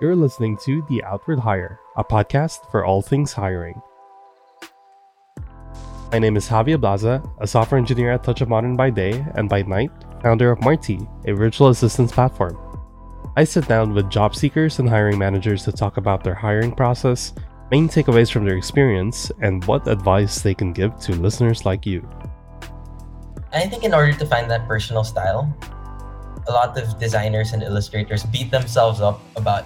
You're listening to The Outward Hire, a podcast for all things hiring. My name is Javier Blaza, a software engineer at Touch of Modern by day and by night, founder of Marti, a virtual assistance platform. I sit down with job seekers and hiring managers to talk about their hiring process, main takeaways from their experience, and what advice they can give to listeners like you. I think in order to find that personal style, a lot of designers and illustrators beat themselves up about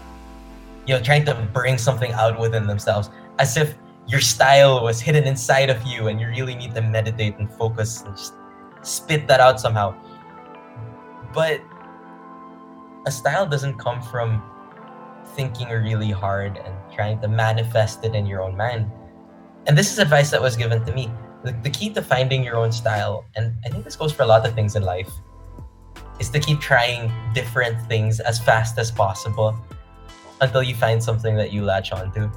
you know trying to bring something out within themselves as if your style was hidden inside of you and you really need to meditate and focus and just spit that out somehow. But a style doesn't come from thinking really hard and trying to manifest it in your own mind. And this is advice that was given to me. The, the key to finding your own style and i think this goes for a lot of things in life is to keep trying different things as fast as possible until you find something that you latch onto.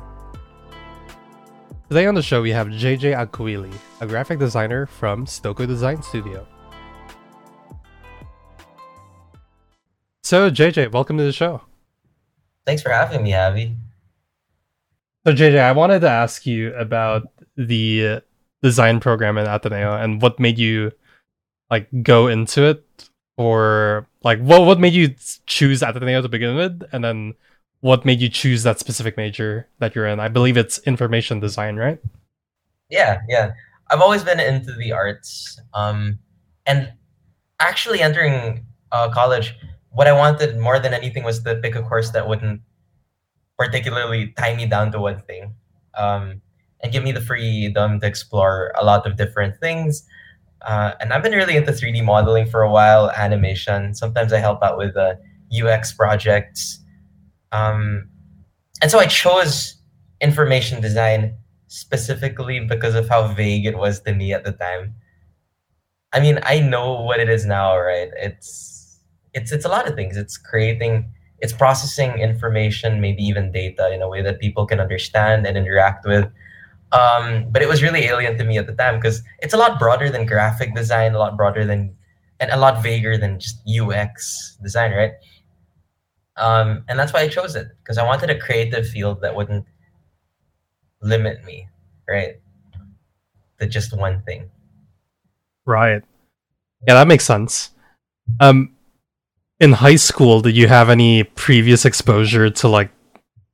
Today on the show, we have JJ Agcaoili, a graphic designer from Stoko Design Studio. So, JJ, welcome to the show. Thanks for having me, Avi. So, JJ, I wanted to ask you about the design program at Ateneo and what made you like go into it, or like what what made you choose Ateneo to begin with, and then what made you choose that specific major that you're in. I believe it's information design, right? Yeah, yeah. I've always been into the arts. Um, and actually entering uh, college, what I wanted more than anything was to pick a course that wouldn't particularly tie me down to one thing um, and give me the freedom to explore a lot of different things. Uh, and I've been really into 3D modeling for a while, animation. Sometimes I help out with uh, UX projects. Um, and so I chose information design specifically because of how vague it was to me at the time. I mean, I know what it is now, right? It's it's it's a lot of things. It's creating, it's processing information, maybe even data in a way that people can understand and interact with. Um, but it was really alien to me at the time because it's a lot broader than graphic design, a lot broader than, and a lot vaguer than just UX design, right? Um, and that's why I chose it because I wanted a creative field that wouldn't limit me, right? To just one thing. Right. Yeah, that makes sense. Um, in high school, did you have any previous exposure to like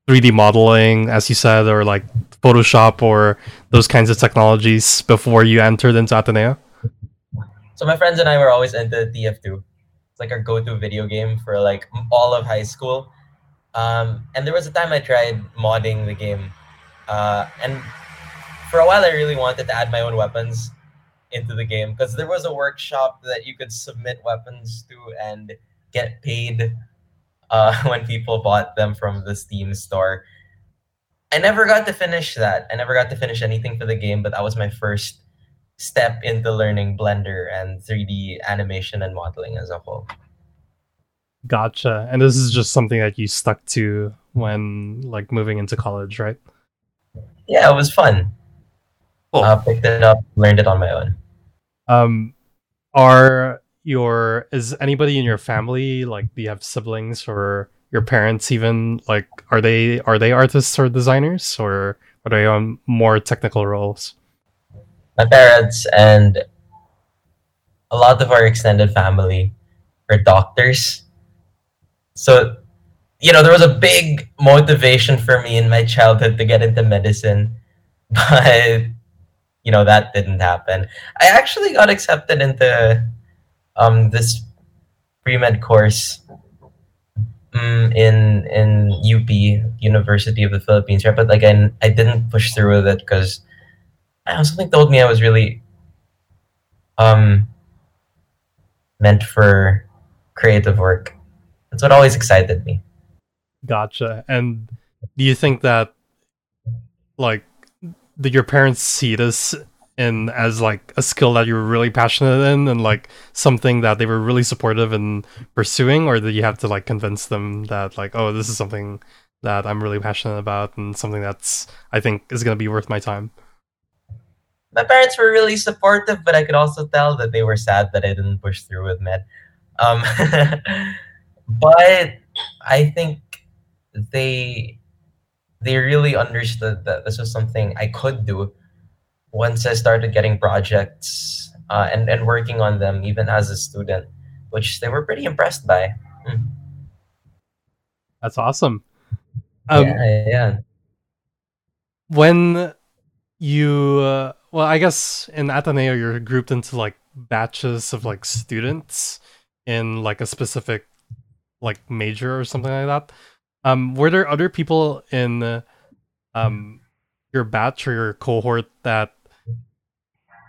3D modeling, as you said, or like Photoshop or those kinds of technologies before you entered into Ateneo? So my friends and I were always into TF2 like our go-to video game for like all of high school. Um, and there was a time I tried modding the game, uh, and for a while I really wanted to add my own weapons into the game because there was a workshop that you could submit weapons to and get paid uh, when people bought them from the Steam store. I never got to finish that. I never got to finish anything for the game, but that was my first step into learning Blender and 3D animation and modeling as a whole. Gotcha. And this is just something that you stuck to when like moving into college, right? Yeah, it was fun. Cool. Uh, picked it up, learned it on my own. Um, are your is anybody in your family like do you have siblings or your parents even like are they are they artists or designers or are they on more technical roles? My parents and a lot of our extended family are doctors. So, you know, there was a big motivation for me in my childhood to get into medicine, but you know that didn't happen. I actually got accepted into um, this pre med course um, in in UP University of the Philippines, right? But again, I didn't push through with it because something told me I was really um meant for creative work. That's what always excited me. Gotcha. And do you think that like did your parents see this in as like a skill that you were really passionate in and like something that they were really supportive in pursuing or did you have to like convince them that like oh this is something that I'm really passionate about and something that's I think is going to be worth my time? My parents were really supportive, but I could also tell that they were sad that I didn't push through with med. Um, but I think they they really understood that this was something I could do once I started getting projects uh, and and working on them even as a student, which they were pretty impressed by. Mm. That's awesome. Um, yeah, yeah. When you, uh, well, I guess in Ateneo you're grouped into like batches of like students in like a specific like major or something like that. Um, were there other people in um your batch or your cohort that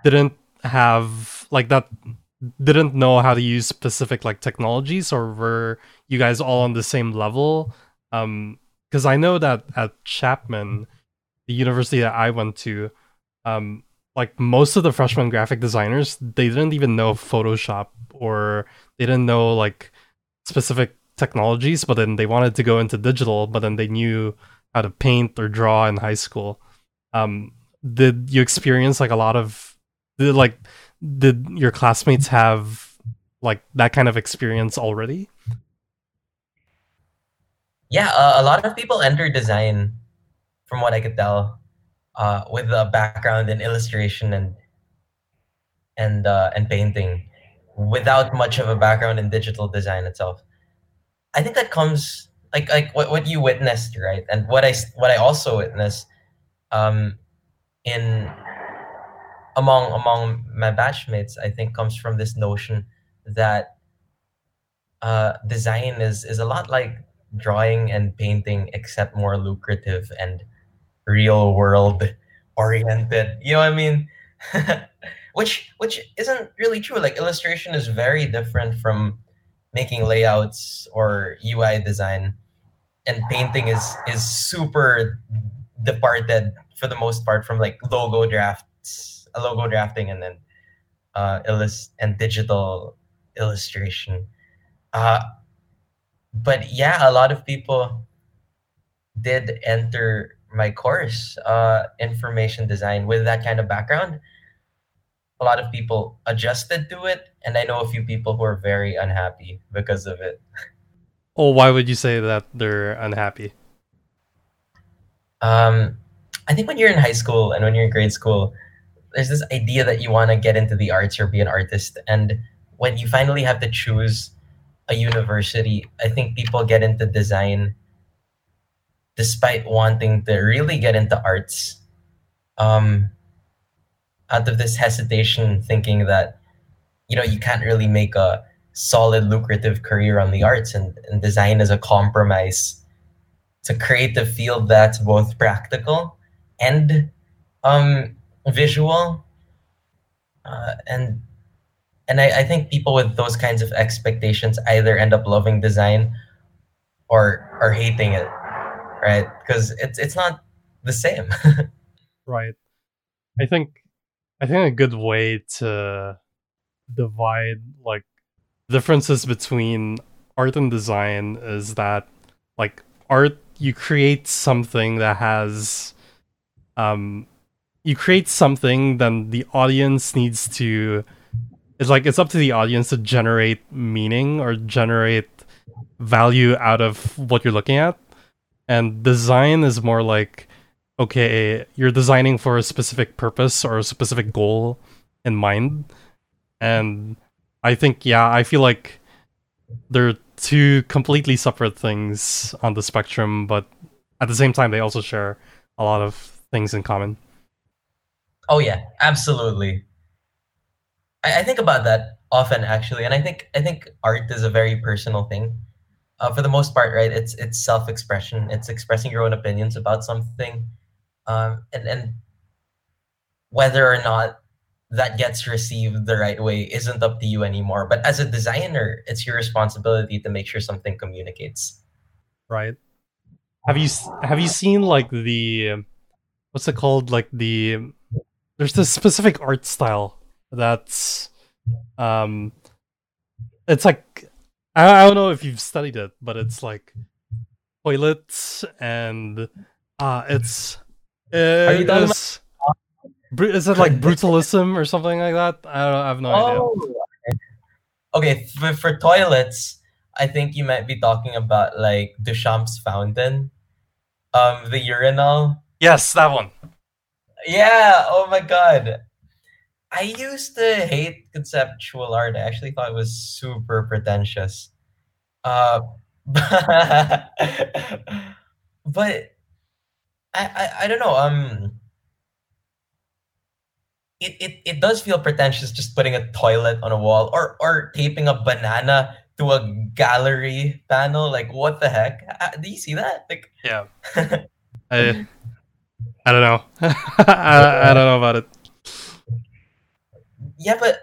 didn't have like that didn't know how to use specific like technologies or were you guys all on the same level um because i know that at chapman the university that i went to um like most of the freshman graphic designers they didn't even know photoshop or they didn't know like specific technologies but then they wanted to go into digital but then they knew how to paint or draw in high school. Um did you experience like a lot of did, like did your classmates have like that kind of experience already? Yeah uh, a lot of people enter design from what i could tell uh, with a background in illustration and and uh, and painting without much of a background in digital design itself. I think that comes like like what, what you witnessed right? And what i what i also witnessed um in among among my batchmates, I think comes from this notion that uh, design is is a lot like drawing and painting, except more lucrative and real world oriented. You know what I mean? which which isn't really true. Like illustration is very different from making layouts or UI design, and painting is is super departed for the most part from like logo drafts logo drafting and then uh, illust and digital illustration. Uh, but yeah, a lot of people did enter my course, uh, information design, with that kind of background. A lot of people adjusted to it, and I know a few people who are very unhappy because of it. Oh, why would you say that they're unhappy? Um, I think when you're in high school and when you're in grade school, there's this idea that you want to get into the arts or be an artist and when you finally have to choose a university i think people get into design despite wanting to really get into arts um, out of this hesitation thinking that you know you can't really make a solid lucrative career on the arts and, and design is a compromise. To create a field that's both practical and um, visual. Uh, and and I, I think people with those kinds of expectations either end up loving design or or hating it right because it's it's not the same right i think i think a good way to divide like differences between art and design is that like art you create something that has um you create something, then the audience needs to. It's like it's up to the audience to generate meaning or generate value out of what you're looking at. And design is more like, okay, you're designing for a specific purpose or a specific goal in mind. And I think, yeah, I feel like they're two completely separate things on the spectrum, but at the same time, they also share a lot of things in common. Oh yeah, absolutely. I, I think about that often actually, and I think I think art is a very personal thing. Uh, for the most part, right? It's it's self-expression. It's expressing your own opinions about something, um, and and whether or not that gets received the right way isn't up to you anymore. But as a designer, it's your responsibility to make sure something communicates. Right. Have you have you seen like the what's it called? Like the there's this specific art style that's um it's like I, I don't know if you've studied it but it's like toilets and uh it's Are you talking about- is it like brutalism or something like that? I don't I have no oh. idea. Okay, for, for toilets, I think you might be talking about like Duchamp's fountain, um, the urinal. Yes, that one. Yeah. Oh my god. I used to hate conceptual art. I actually thought it was super pretentious. Uh, but, but I, I I don't know. Um, it, it it does feel pretentious just putting a toilet on a wall or or taping a banana to a gallery panel. Like what the heck? Do you see that? Like Yeah. I I don't know. I, I don't know about it. Yeah, but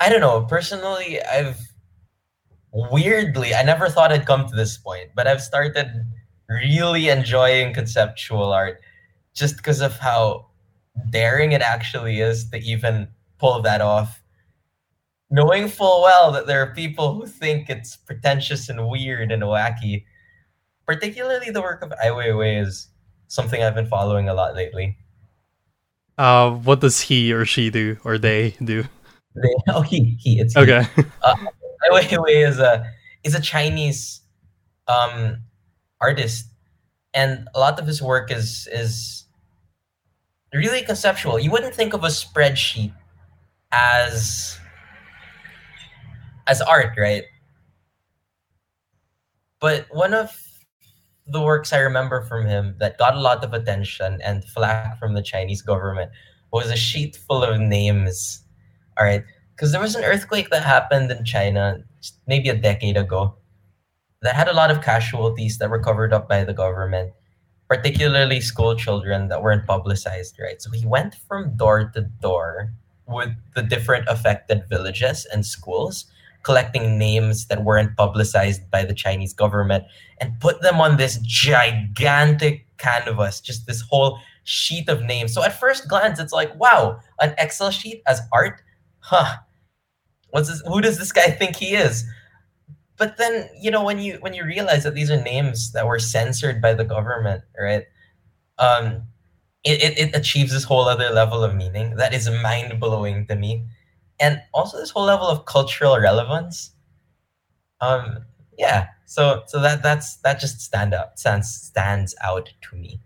I don't know. Personally, I've weirdly I never thought I'd come to this point, but I've started really enjoying conceptual art just because of how daring it actually is to even pull that off. Knowing full well that there are people who think it's pretentious and weird and wacky. Particularly the work of Ai Weiwei is something I've been following a lot lately. Uh, what does he or she do or they do? They, oh, he, he, it's he. Okay. Ai Weiwei is a is a Chinese um artist, and a lot of his work is is really conceptual. You wouldn't think of a spreadsheet as as art, right? But one of the works I remember from him that got a lot of attention and flack from the Chinese government was a sheet full of names. All right, because there was an earthquake that happened in China maybe a decade ago that had a lot of casualties that were covered up by the government, particularly school children that weren't publicized, right? So he went from door to door with the different affected villages and schools, collecting names that weren't publicized by the Chinese government and put them on this gigantic canvas, just this whole sheet of names. So at first glance, it's like, wow, an Excel sheet as art? Huh. What's this, who does this guy think he is? But then, you know, when you when you realize that these are names that were censored by the government, right? Um, it, it, it achieves this whole other level of meaning that is mind blowing to me. And also this whole level of cultural relevance. Um, yeah. So so that that's that just stand out stands stands out to me.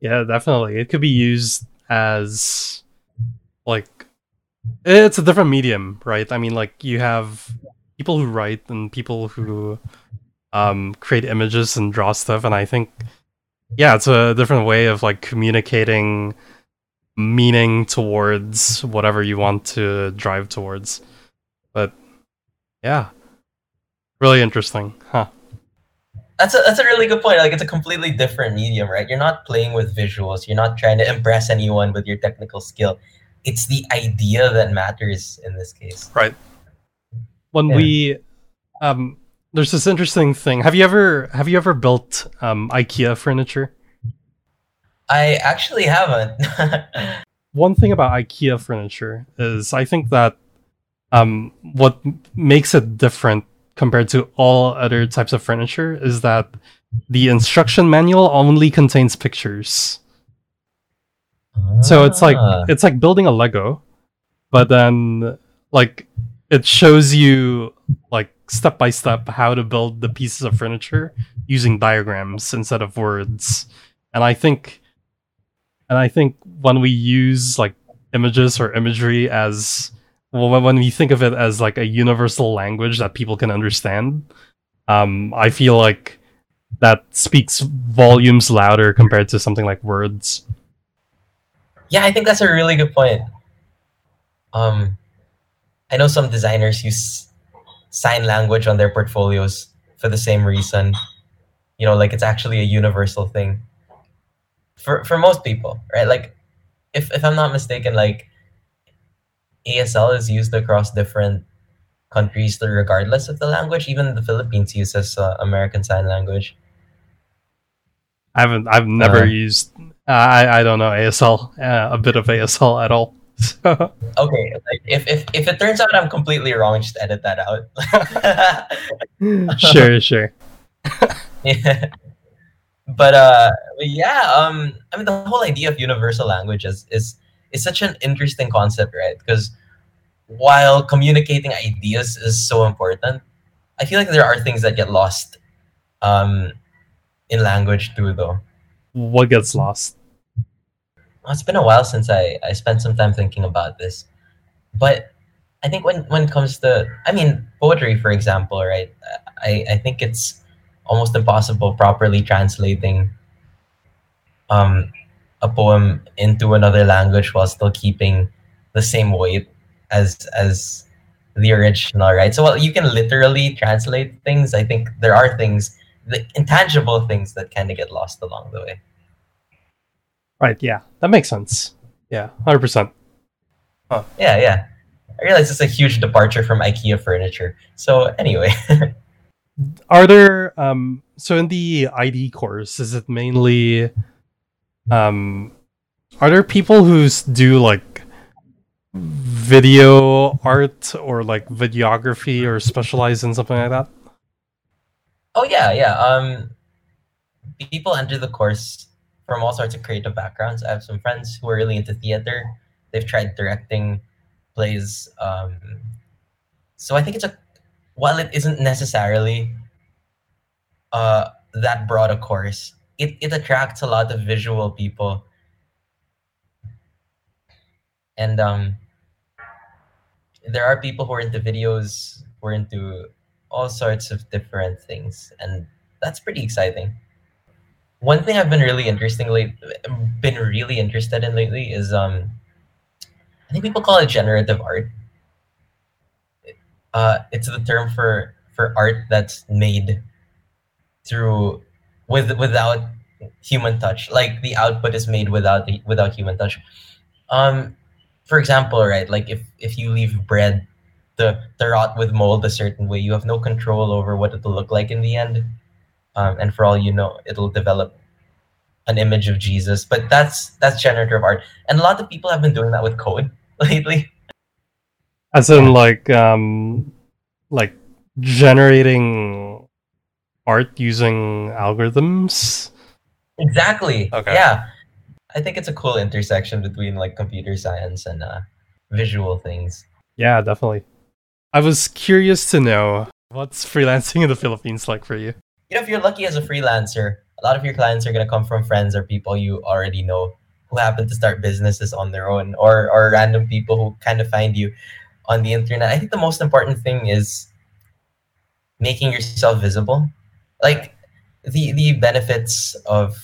Yeah, definitely. It could be used as like it's a different medium, right? I mean, like you have people who write and people who um create images and draw stuff, and I think yeah, it's a different way of like communicating meaning towards whatever you want to drive towards. But yeah, really interesting, huh? That's a that's a really good point. Like it's a completely different medium, right? You're not playing with visuals. You're not trying to impress anyone with your technical skill. It's the idea that matters in this case. Right. When Yeah. we um there's this interesting thing. Have you ever have you ever built um IKEA furniture? I actually haven't. One thing about IKEA furniture is I think that um what makes it different compared to all other types of furniture is that the instruction manual only contains pictures. So it's like Ah. it's like building a Lego, but then like it shows you like step by step how to build the pieces of furniture using diagrams instead of words. And I think and I think when we use like images or imagery as well when- we think of it as like a universal language that people can understand, um I feel like that speaks volumes louder compared to something like words. Yeah, I think that's a really good point. Um, I know some designers use sign language on their portfolios for the same reason. You know, like it's actually a universal thing for for most people, right? Like, if if I'm not mistaken, like ASL is used across different countries, regardless of the language. Even the Philippines uses uh, American Sign Language. I haven't. I've never Uh, used. Uh, I I don't know ASL. Uh, a bit of ASL at all. So, Okay, like if, if if it turns out I'm completely wrong, just edit that out. sure, sure. yeah. But uh but yeah, um I mean the whole idea of universal language is is, is such an interesting concept, right? Because while communicating ideas is so important, I feel like there are things that get lost um, in language too, though. What gets lost? Well, it's been a while since I, I spent some time thinking about this. But I think when, when it comes to, I mean, poetry, for example, right? I, I think it's almost impossible properly translating um, a poem into another language while still keeping the same weight as as the original, right? So well, you can literally translate things. I think there are things, the intangible things that kind of get lost along the way. Right. Yeah, that makes sense. Yeah, hundred percent. Yeah, yeah. I realize it's a huge departure from IKEA furniture. So anyway, Are there um so in the ID course is it mainly um are there people who do like video art or like videography or specialize in something like that? oh yeah, yeah. Um, people enter the course from all sorts of creative backgrounds. I have some friends who are really into theater. They've tried directing plays. Um, so I think it's a while it isn't necessarily uh, that broad a course, it, it attracts a lot of visual people. And um, there are people who are into videos, who are into all sorts of different things, and that's pretty exciting. One thing I've been really interestingly been really interested in lately is um, I think people call it generative art. Uh, it's the term for for art that's made through with without human touch. Like the output is made without the without human touch. Um, for example, right, like if if you leave bread to, to rot with mold a certain way, you have no control over what it'll look like in the end. Um, and for all you know, it'll develop an image of Jesus. But that's that's generative art, and a lot of people have been doing that with code lately. As in like um like generating art using algorithms? Exactly. Okay. Yeah, I think it's a cool intersection between like computer science and uh, visual things. Yeah, definitely. I was curious to know what's freelancing in the Philippines like for you? You know, if you're lucky as a freelancer, a lot of your clients are gonna come from friends or people you already know who happen to start businesses on their own, or or random people who kind of find you on the internet. I think the most important thing is making yourself visible. Like the the benefits of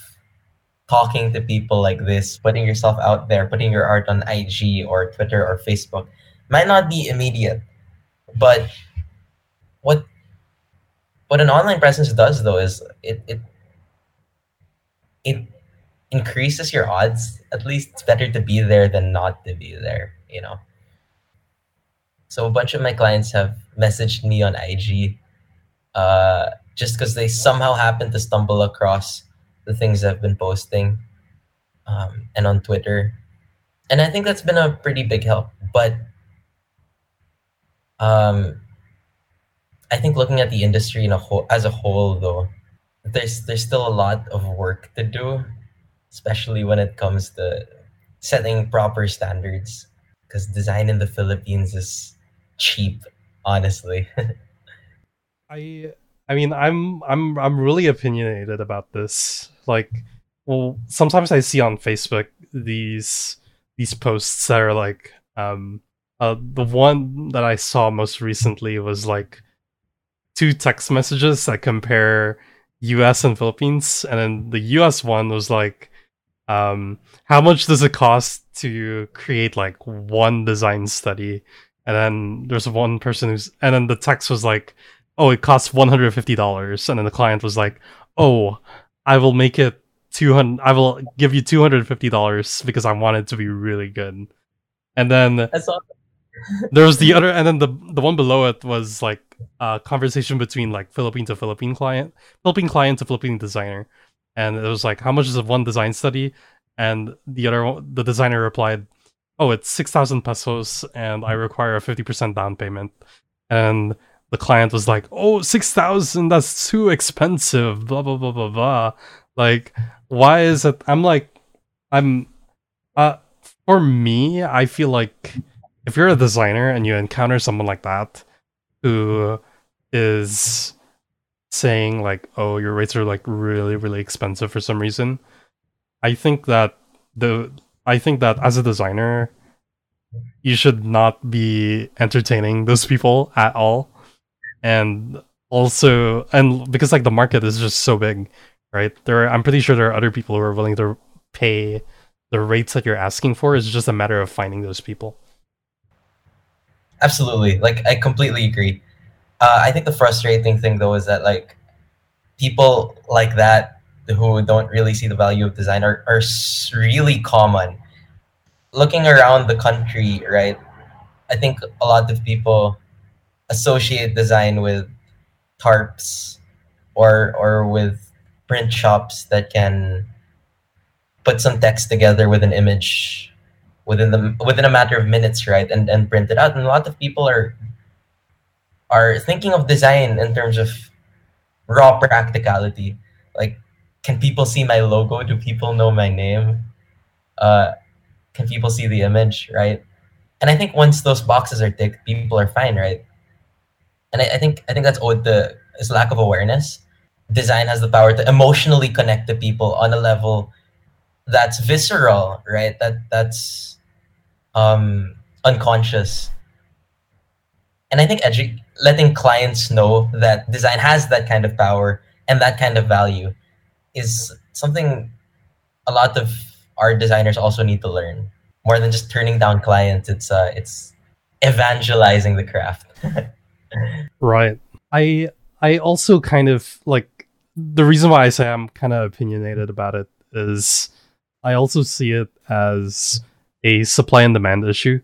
talking to people like this, putting yourself out there, putting your art on IG or Twitter or Facebook might not be immediate, but what what an online presence does though is it it it increases your odds. At least it's better to be there than not to be there, you know. So a bunch of my clients have messaged me on IG uh, just because they somehow happen to stumble across the things I've been posting um, and on Twitter. And I think that's been a pretty big help. But um, I think looking at the industry in a whole, as a whole, though, there's there's still a lot of work to do, especially when it comes to setting proper standards. Because design in the Philippines is cheap, honestly. I I mean I'm I'm I'm really opinionated about this. Like well sometimes I see on Facebook these these posts that are like um uh the one that I saw most recently was like two text messages that compare US and Philippines and then the US one was like um how much does it cost to create like one design study and then there's one person who's and then the text was like oh it costs $150 and then the client was like oh i will make it 200 i will give you $250 because i want it to be really good. And then all. there was the other and then the the one below it was like a conversation between like philippine to philippine client philippine client to philippine designer. And it was like how much is a one design study? And the other one- the designer replied oh it's 6000 pesos and i require a 50% down payment and the client was like oh 6000 that's too expensive blah blah blah blah blah like why is it i'm like i'm uh for me i feel like if you're a designer and you encounter someone like that who is saying like, "Oh, your rates are like really really expensive for some reason." I think that the I think that as a designer, you should not be entertaining those people at all, and also and because like the market is just so big, right? There, are, I'm pretty sure there are other people who are willing to pay the rates that you're asking for. It's just a matter of finding those people. Absolutely, like I completely agree. Uh, I think the frustrating thing though is that like people like that who don't really see the value of design are, are really common. Looking around the country, right? I think a lot of people associate design with tarps or or with print shops that can put some text together with an image within the within a matter of minutes, right? And and print it out. And a lot of people are are thinking of design in terms of raw practicality. Like, can people see my logo? Do people know my name? Uh, can people see the image, right? And I think once those boxes are ticked, people are fine, right? And I, I think I think that's owed to is lack of awareness. Design has the power to emotionally connect to people on a level that's visceral, right? That that's um, unconscious. And I think edu- letting clients know that design has that kind of power and that kind of value is something a lot of our designers also need to learn. More than just turning down clients, it's uh, it's evangelizing the craft. right. I I also kind of like the reason why I say I'm kind of opinionated about it is I also see it as a supply and demand issue.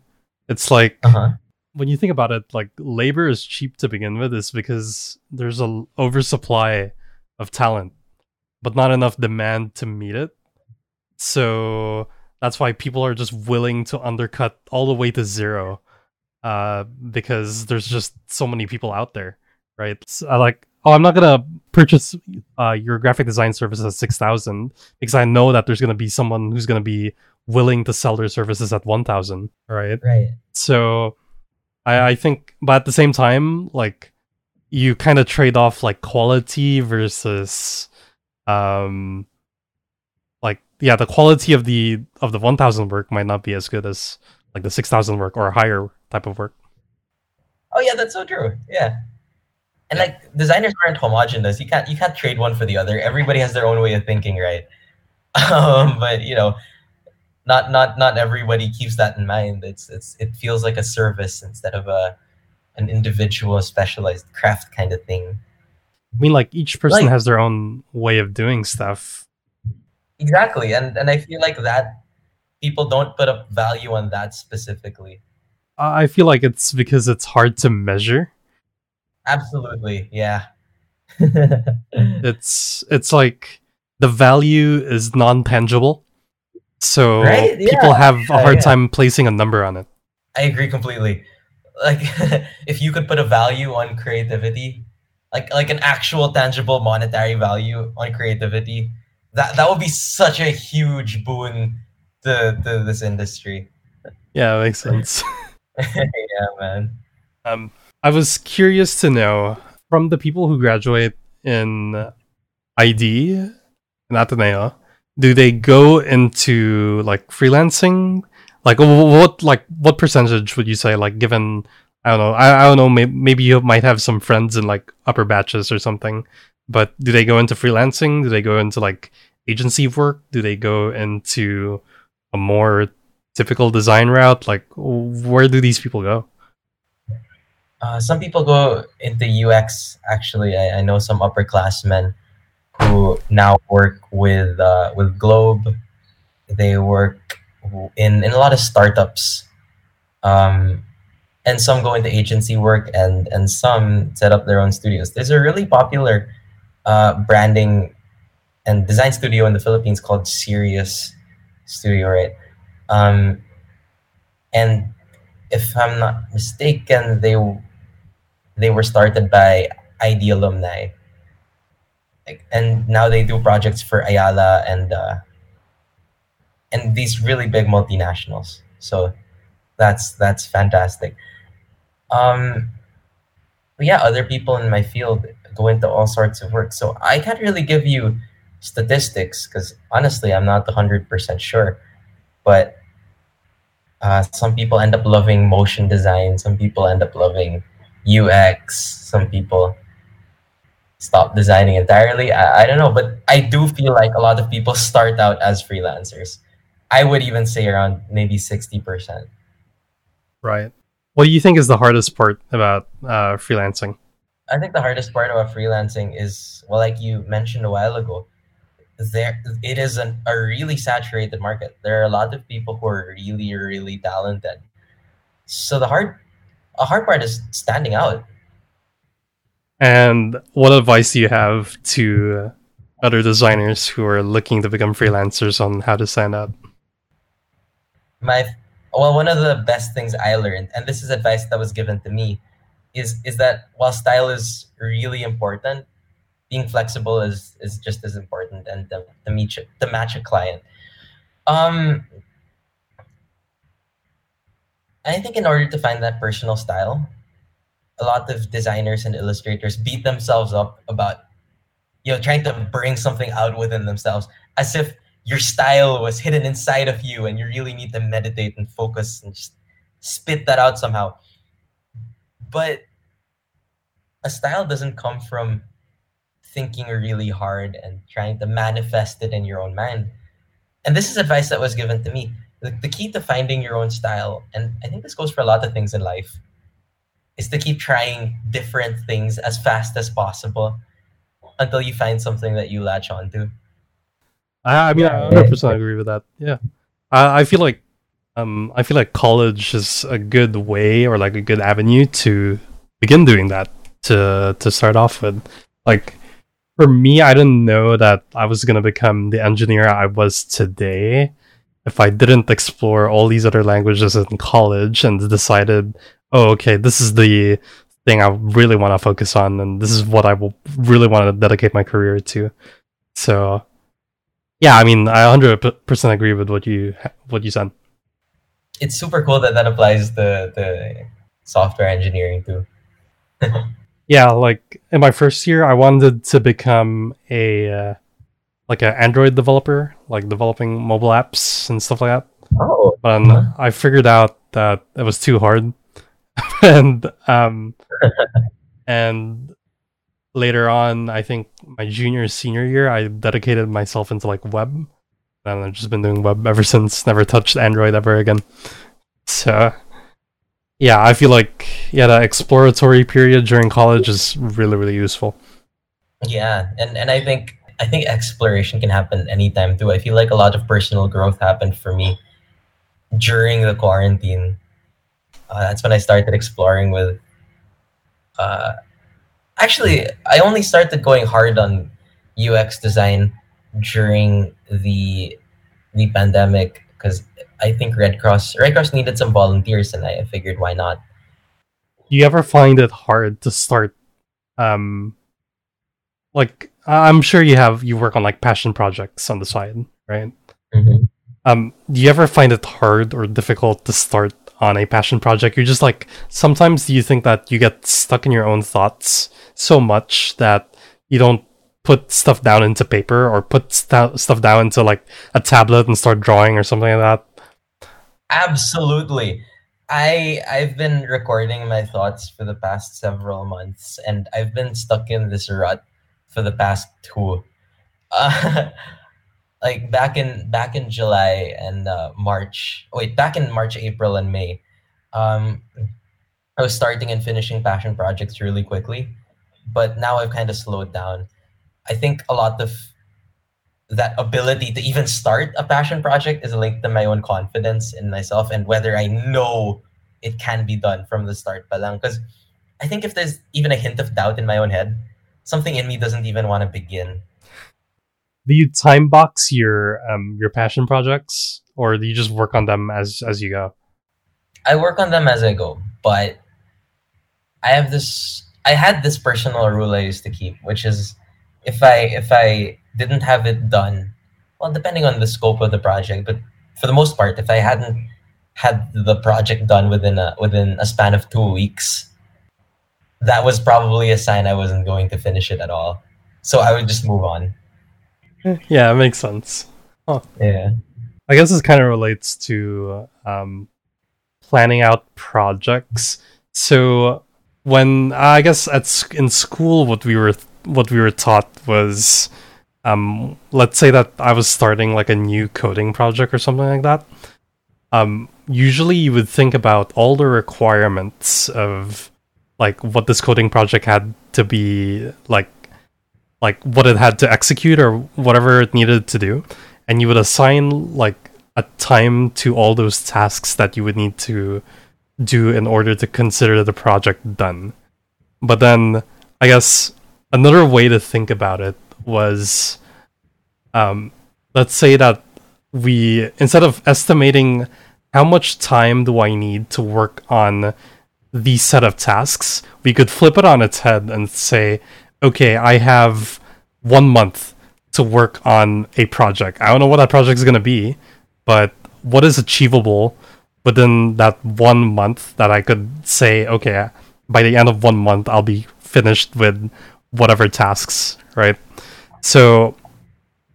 It's like uh-huh. when you think about it, like labor is cheap to begin with, is because there's a oversupply of talent, but not enough demand to meet it. So that's why people are just willing to undercut all the way to zero, uh, because there's just so many people out there, right? So, I like oh, I'm not gonna purchase uh, your graphic design service at six thousand because I know that there's gonna be someone who's gonna be willing to sell their services at one thousand, right? Right. So, I I think, but at the same time, like you kind of trade off like quality versus, um, like yeah, the quality of the of the one thousand work might not be as good as like the six thousand work or higher type of work. Oh yeah, that's so true. Yeah and like designers aren't homogenous. You can't you can't trade one for the other. Everybody has their own way of thinking, right? Um, but you know, not not not everybody keeps that in mind. It's it's it feels like a service instead of a an individual specialized craft kind of thing. I mean, like each person like, has their own way of doing stuff. Exactly, and and I feel like that people don't put a value on that specifically. I feel like it's because it's hard to measure Absolutely, yeah. it's it's like the value is non-tangible. So right? yeah. people have a hard yeah. time placing a number on it. I agree completely. Like if you could put a value on creativity, like like an actual tangible monetary value on creativity, that that would be such a huge boon to, to this industry. Yeah, makes sense. yeah, man. Um I was curious to know from the people who graduate in ID in Ateneo, do they go into like freelancing? Like what like what percentage would you say like given I don't know I, I don't know maybe, maybe you might have some friends in like upper batches or something, but do they go into freelancing? Do they go into like agency work? Do they go into a more typical design route? Like where do these people go? Uh, some people go into UX. Actually, I, I know some upperclassmen who now work with uh, with Globe. They work in in a lot of startups, um, and some go into agency work, and and some set up their own studios. There's a really popular uh, branding and design studio in the Philippines called Serious Studio, right? Um, and if I'm not mistaken, they they were started by ID alumni. And now they do projects for Ayala and uh, and these really big multinationals. So that's that's fantastic. Um, yeah, other people in my field go into all sorts of work. So I can't really give you statistics because honestly, I'm not 100% sure. But uh, some people end up loving motion design, some people end up loving UX, some people stop designing entirely. I, I don't know, but I do feel like a lot of people start out as freelancers. I would even say around maybe 60%. Right. What do you think is the hardest part about uh, freelancing? I think the hardest part about freelancing is, well, like you mentioned a while ago, there it is an, a really saturated market. There are a lot of people who are really, really talented. So the hard, a hard part is standing out. And what advice do you have to other designers who are looking to become freelancers on how to stand out? My well, one of the best things I learned, and this is advice that was given to me, is is that while style is really important, being flexible is is just as important and to, to meet to match a client. Um, I think in order to find that personal style, a lot of designers and illustrators beat themselves up about you know trying to bring something out within themselves as if your style was hidden inside of you and you really need to meditate and focus and just spit that out somehow. But a style doesn't come from thinking really hard and trying to manifest it in your own mind. And this is advice that was given to me. The, the key to finding your own style and i think this goes for a lot of things in life is to keep trying different things as fast as possible until you find something that you latch onto. I, I mean, I 100 percent agree with that. Yeah, I, I feel like um, I feel like college is a good way or like a good avenue to begin doing that to to start off with. Like for me, I didn't know that I was gonna become the engineer I was today if I didn't explore all these other languages in college and decided oh, okay, this is the thing I really want to focus on, and this is what I will really want to dedicate my career to. So, yeah, I mean, I 100% agree with what you what you said. It's super cool that that applies the the software engineering too. yeah, like in my first year, I wanted to become a uh, like an Android developer, like developing mobile apps and stuff like that. Oh, but um, I figured out that it was too hard and um and later on i think my junior senior year i dedicated myself into like web. And i've just been doing web ever since. Never touched android ever again. So yeah i feel like yeah that exploratory period during college is really really useful. Yeah and and i think i think exploration can happen anytime too. I feel like a lot of personal growth happened for me during the quarantine. Uh, that's when I started exploring with. Uh, actually, I only started going hard on UX design during the the pandemic because I think Red Cross Red Cross needed some volunteers, and I figured why not. You ever find it hard to start? Um, like I'm sure you have you work on like passion projects on the side, right? Mm-hmm. Um, do you ever find it hard or difficult to start on a passion project, you're just like sometimes you think that you get stuck in your own thoughts so much that you don't put stuff down into paper or put st- stuff down into like a tablet and start drawing or something like that. Absolutely. I I've been recording my thoughts for the past several months and I've been stuck in this rut for the past two. Uh, like back in back in July and uh, March. Wait, back in March, April, and May, um, I was starting and finishing passion projects really quickly, but now I've kind of slowed down. I think a lot of that ability to even start a passion project is linked to my own confidence in myself and whether I know it can be done from the start. Because I think if there's even a hint of doubt in my own head, something in me doesn't even want to begin do you time box your um your passion projects or do you just work on them as as you go i work on them as i go but i have this i had this personal rule i used to keep which is if i if i didn't have it done well depending on the scope of the project but for the most part if i hadn't had the project done within a within a span of two weeks that was probably a sign I wasn't going to finish it at all. So I would just move on. Yeah, it makes sense. Yeah. I guess this kind of relates to um, planning out projects. So when I guess at sc- in school, what we were what we were taught was, um, let's say that I was starting like a new coding project or something like that. Um, usually, you would think about all the requirements of like what this coding project had to be like, like what it had to execute or whatever it needed to do, and you would assign like a time to all those tasks that you would need to do in order to consider the project done. But then I guess another way to think about it was um, let's say that we instead of estimating how much time do I need to work on these set of tasks, we could flip it on its head and say, okay, I have one month to work on a project. I don't know what that project is going to be, but what is achievable within that one month that I could say, okay, by the end of one month, I'll be finished with whatever tasks, right? So,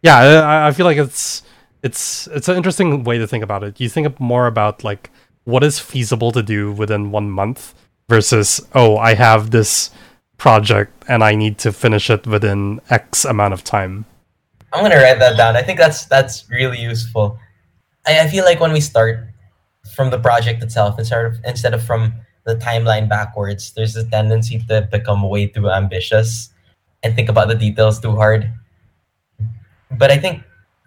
yeah, I, I feel like it's it's it's an interesting way to think about it. You think more about like what is feasible to do within one month versus oh, I have this project and I need to finish it within X amount of time. I'm gonna write that down. I think that's that's really useful. I, I feel like when we start from the project itself instead of instead of from the timeline backwards, there's a tendency to become way too ambitious and think about the details too hard. But I think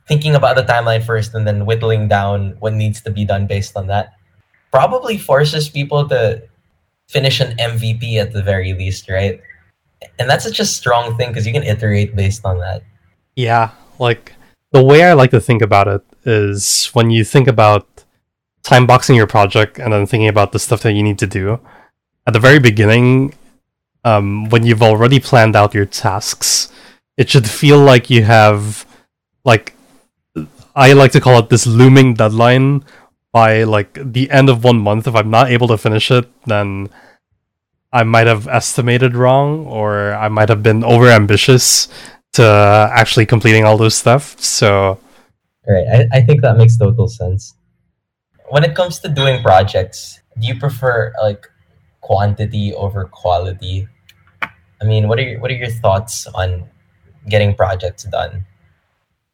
thinking about the timeline first and then whittling down what needs to be done based on that probably forces people to finish an MVP at the very least, right? And that's such a strong thing because you can iterate based on that. Yeah, like the way I like to think about it is when you think about time boxing your project and then thinking about the stuff that you need to do at the very beginning um, when you've already planned out your tasks it should feel like you have like i like to call it this looming deadline by like the end of one month if i'm not able to finish it then i might have estimated wrong or i might have been over ambitious to actually completing all those stuff so Right. I, I think that makes total sense. When it comes to doing projects, do you prefer like quantity over quality? I mean, what are your, what are your thoughts on getting projects done?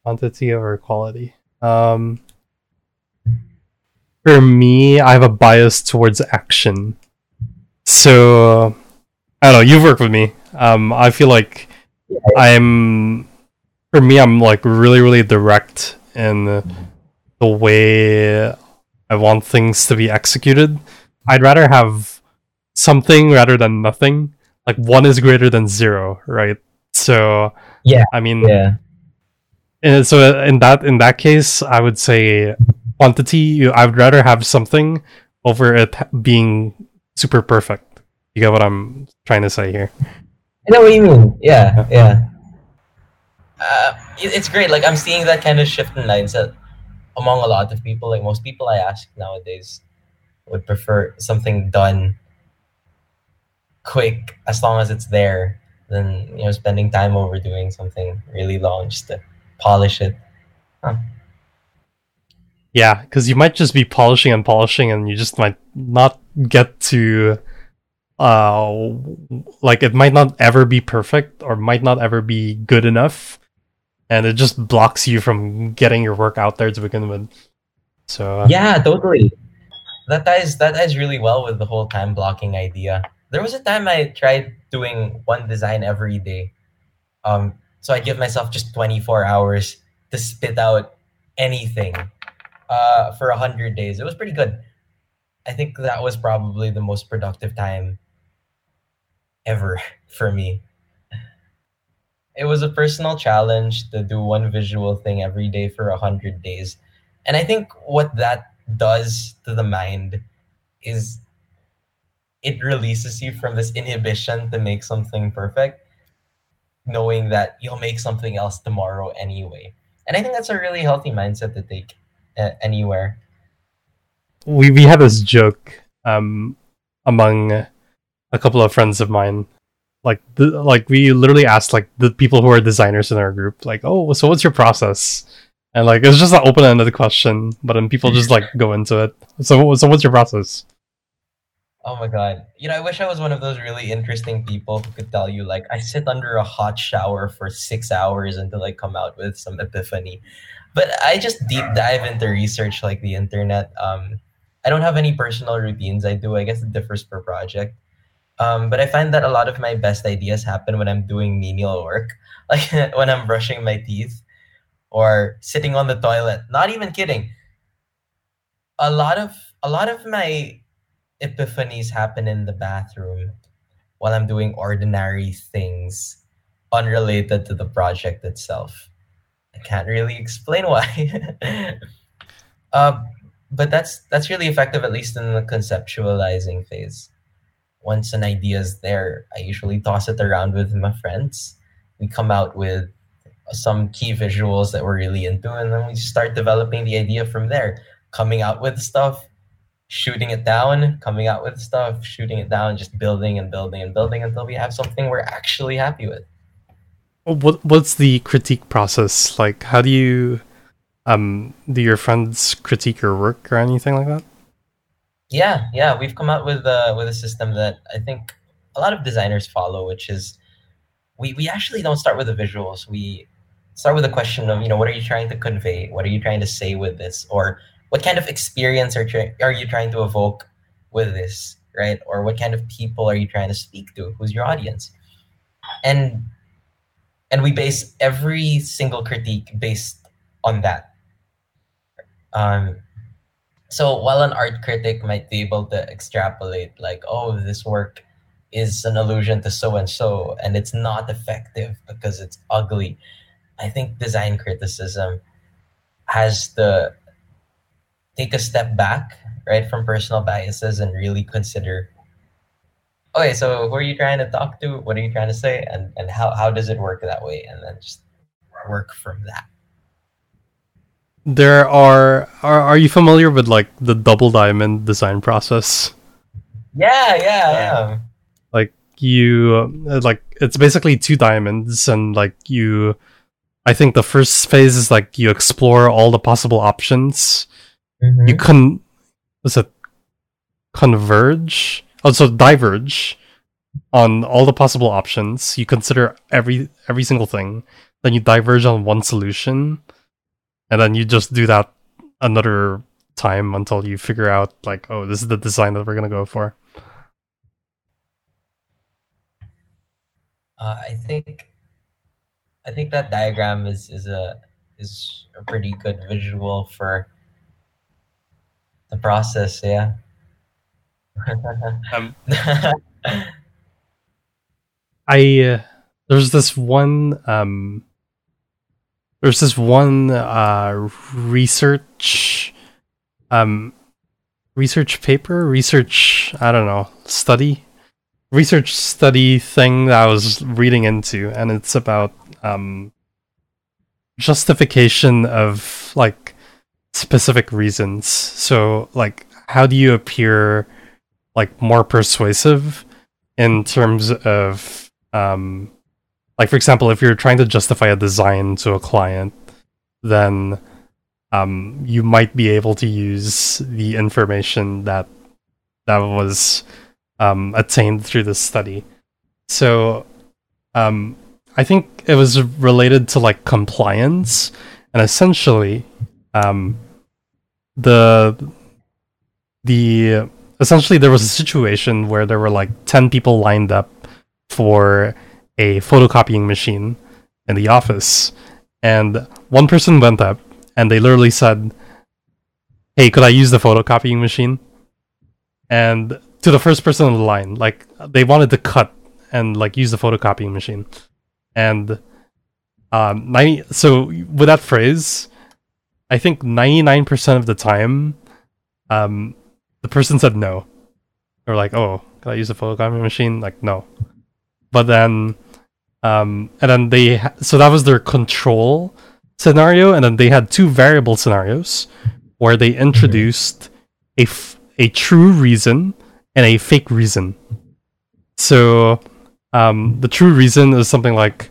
quantity over quality. Um, for me, I have a bias towards action. So I don't know. You've worked with me. Um, I feel like I'm. For me, I'm like really, really direct in the way I want things to be executed. I'd rather have something rather than nothing. Like one is greater than zero, right? So Yeah. I mean, Yeah. and so in that in that case, I would say quantity. You, I would rather have something over it being super perfect. You get what I'm trying to say here? I know what you mean. Yeah, yeah. Uh, it's great. Like I'm seeing that kind of shift in mindset among a lot of people. Like most people I ask nowadays would prefer something done quick as long as it's there than you know spending time overdoing something really long just to polish it. Yeah, because you might just be polishing and polishing, and you just might not get to, uh, like it might not ever be perfect or might not ever be good enough, and it just blocks you from getting your work out there to begin with. So uh, Yeah, totally. That ties that ties really well with the whole time blocking idea. There was a time I tried doing one design every day. Um, so I give myself just 24 hours to spit out anything uh, for 100 days. It was pretty good. I think that was probably the most productive time ever for me. It was a personal challenge to do one visual thing every day for 100 days. And I think what that does to the mind is it releases you from this inhibition to make something perfect, knowing that you'll make something else tomorrow anyway. And I think that's a really healthy mindset to take anywhere. we we had this joke um among a couple of friends of mine. Like the, like we literally asked like the people who are designers in our group, like, oh, so what's your process? And like it's just an open ended question, but then people just like go into it. So so what's your process? Oh my god. You know, I wish I was one of those really interesting people who could tell you like I sit under a hot shower for 6 hours until I come out with some epiphany. But I just deep dive into research like the internet. Um I don't have any personal routines. I do. I guess it differs per project. Um, but I find that a lot of my best ideas happen when I'm doing menial work, like when I'm brushing my teeth or sitting on the toilet. Not even kidding. A lot of a lot of my epiphanies happen in the bathroom while I'm doing ordinary things unrelated to the project itself. I can't really explain why. uh, but that's that's really effective at least in the conceptualizing phase once an idea is there i usually toss it around with my friends we come out with some key visuals that we're really into and then we start developing the idea from there coming out with stuff shooting it down coming out with stuff shooting it down just building and building and building until we have something we're actually happy with what what's the critique process like how do you um, do your friends critique your work or anything like that? Yeah, yeah, we've come out with uh, with a system that I think a lot of designers follow, which is we we actually don't start with the visuals. We start with the question of you know what are you trying to convey? What are you trying to say with this? Or what kind of experience are tra- are you trying to evoke with this, right? Or what kind of people are you trying to speak to? Who's your audience? And and we base every single critique based on that um, so while an art critic might be able to extrapolate, like, oh, this work is an allusion to so and so, and it's not effective because it's ugly, I think design criticism has to take a step back, right, from personal biases and really consider okay, so who are you trying to talk to? What are you trying to say? And and how, how does it work that way? And then just work from that there are are are you familiar with like the double diamond design process? Yeah, yeah, yeah. Like you like it's basically two diamonds and like you I think the first phase is like you explore all the possible options. Mm-hmm. You can was it converge? Oh, so diverge on all the possible options. You consider every every single thing. Then you diverge on one solution and then you just do that another time until you figure out like oh this is the design that we're gonna go for uh, i think i think that diagram is is a is a pretty good visual for the process yeah. Um, i uh, there's this one um there's this one uh, research um, research paper, research I don't know study, research study thing that I was reading into, and it's about um, justification of like specific reasons. So like, how do you appear like more persuasive in terms of um, like for example if you're trying to justify a design to a client then um, you might be able to use the information that that was um, attained through this study so um, i think it was related to like compliance and essentially um, the the essentially there was a situation where there were like 10 people lined up for a photocopying machine in the office, and one person went up and they literally said, "Hey, could I use the photocopying machine?" And to the first person on the line, like they wanted to cut and like use the photocopying machine, and um, 90, so with that phrase, I think ninety nine percent of the time, um, the person said no. Or like, "Oh, can I use the photocopying machine?" Like, no. But then um, and then they ha- so that was their control scenario, and then they had two variable scenarios where they introduced a, f- a true reason and a fake reason. So um, the true reason is something like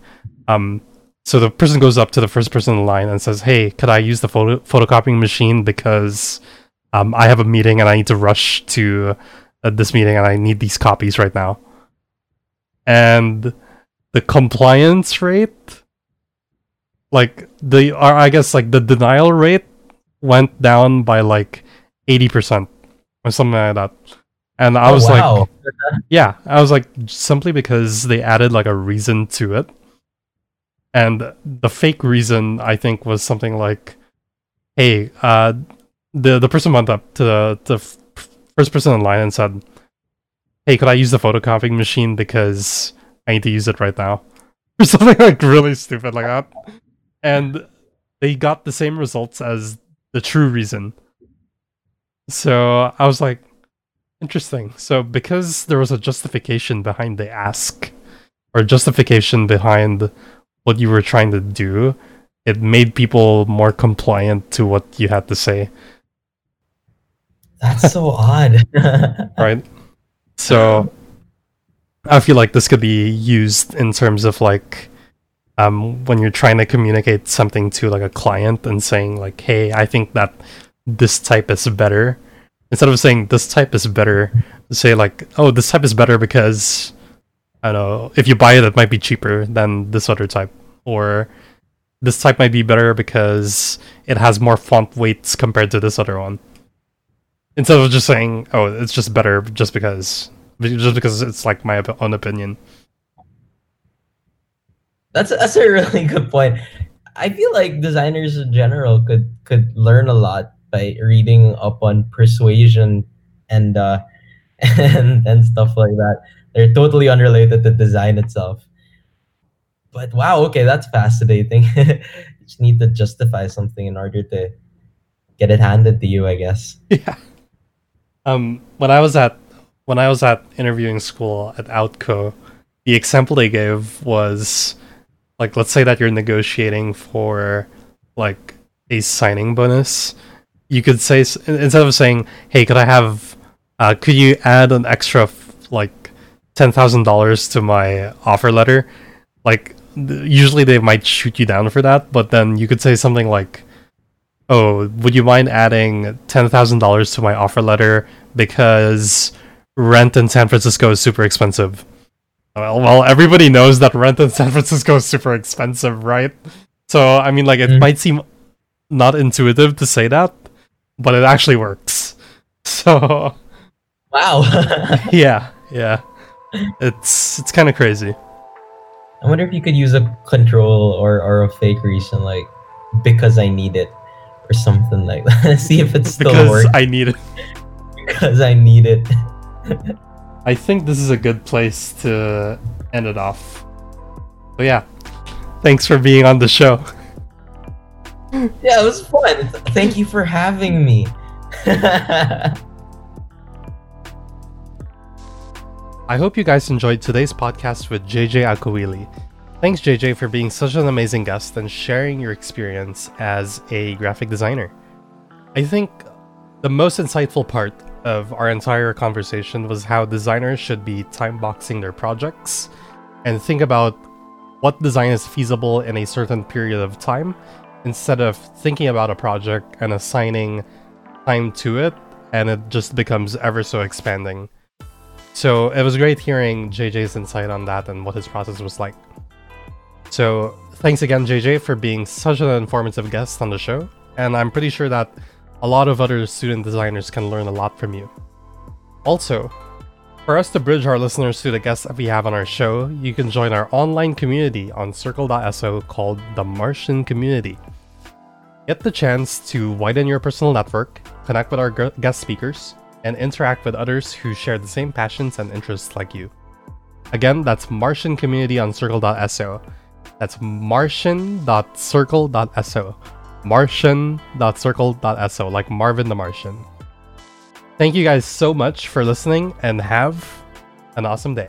um, so the person goes up to the first person in line and says, "Hey, could I use the photo- photocopying machine because um, I have a meeting and I need to rush to uh, this meeting and I need these copies right now." And the compliance rate, like the, or I guess like the denial rate, went down by like eighty percent or something like that. And I Oh, was like, yeah, I was like simply because they added like a reason to it. And the fake reason I think was something like, "Hey, uh, the the person went up to the, the first person in line and said, "Hey, could I use the photocopying machine because I need to use it right now?" Or something like really stupid like that. And they got the same results as the true reason. So I was like, Interesting. So because there was a justification behind the ask, or justification behind what you were trying to do, it made people more compliant to what you had to say, That's so odd. right? So I feel like this could be used in terms of like um, when you're trying to communicate something to like a client and saying like, "Hey, I think that this type is better." Instead of saying this type is better, say like, "Oh, this type is better because I don't know if you buy it, it might be cheaper than this other type," or this type might be better because it has more font weights compared to this other one. Instead of just saying, "Oh, it's just better just because," just because it's like my own opinion. That's that's a really good point. I feel like designers in general could could learn a lot by reading up on persuasion and uh and and stuff like that. They're totally unrelated to design itself. But wow, okay, that's fascinating. you just need to justify something in order to get it handed to you, I guess. Yeah. Um, when I was at when I was at interviewing school at Outco, the example they gave was like let's say that you're negotiating for like a signing bonus. You could say instead of saying, "Hey, could I have uh, could you add an extra like ten thousand dollars to my offer letter?" Like th- usually they might shoot you down for that, but then you could say something like, "Oh, would you mind adding ten thousand dollars to my offer letter because rent in San Francisco is super expensive?" Well, well, everybody knows that rent in San Francisco is super expensive, right? So, I mean, like, it Mm. might seem not intuitive to say that, but it actually works. So, Wow. yeah, yeah, it's it's kind of crazy. I wonder if you could use a control or, or a fake reason like because I need it or something like that. See if it's still because works. I need it. because I need it. I think this is a good place to end it off. But yeah, thanks for being on the show. Yeah, it was fun. Thank you for having me. I hope you guys enjoyed today's podcast with JJ Agcaoili. Thanks, JJ, for being such an amazing guest and sharing your experience as a graphic designer. I think the most insightful part of our entire conversation was how designers should be time boxing their projects and think about what design is feasible in a certain period of time instead of thinking about a project and assigning time to it and it just becomes ever so expanding. So it was great hearing JJ's insight on that and what his process was like. So thanks again, JJ, for being such an informative guest on the show. And I'm pretty sure that a lot of other student designers can learn a lot from you. Also, for us to bridge our listeners to the guests that we have on our show, you can join our online community on circle.so called the Martian Community. Get the chance to widen your personal network, connect with our guest speakers, and interact with others who share the same passions and interests like you. Again, that's Martian Community on circle.so. That's martian.circle.so. Martian.circle.so, like Marvin the Martian. Thank you guys so much for listening and have an awesome day.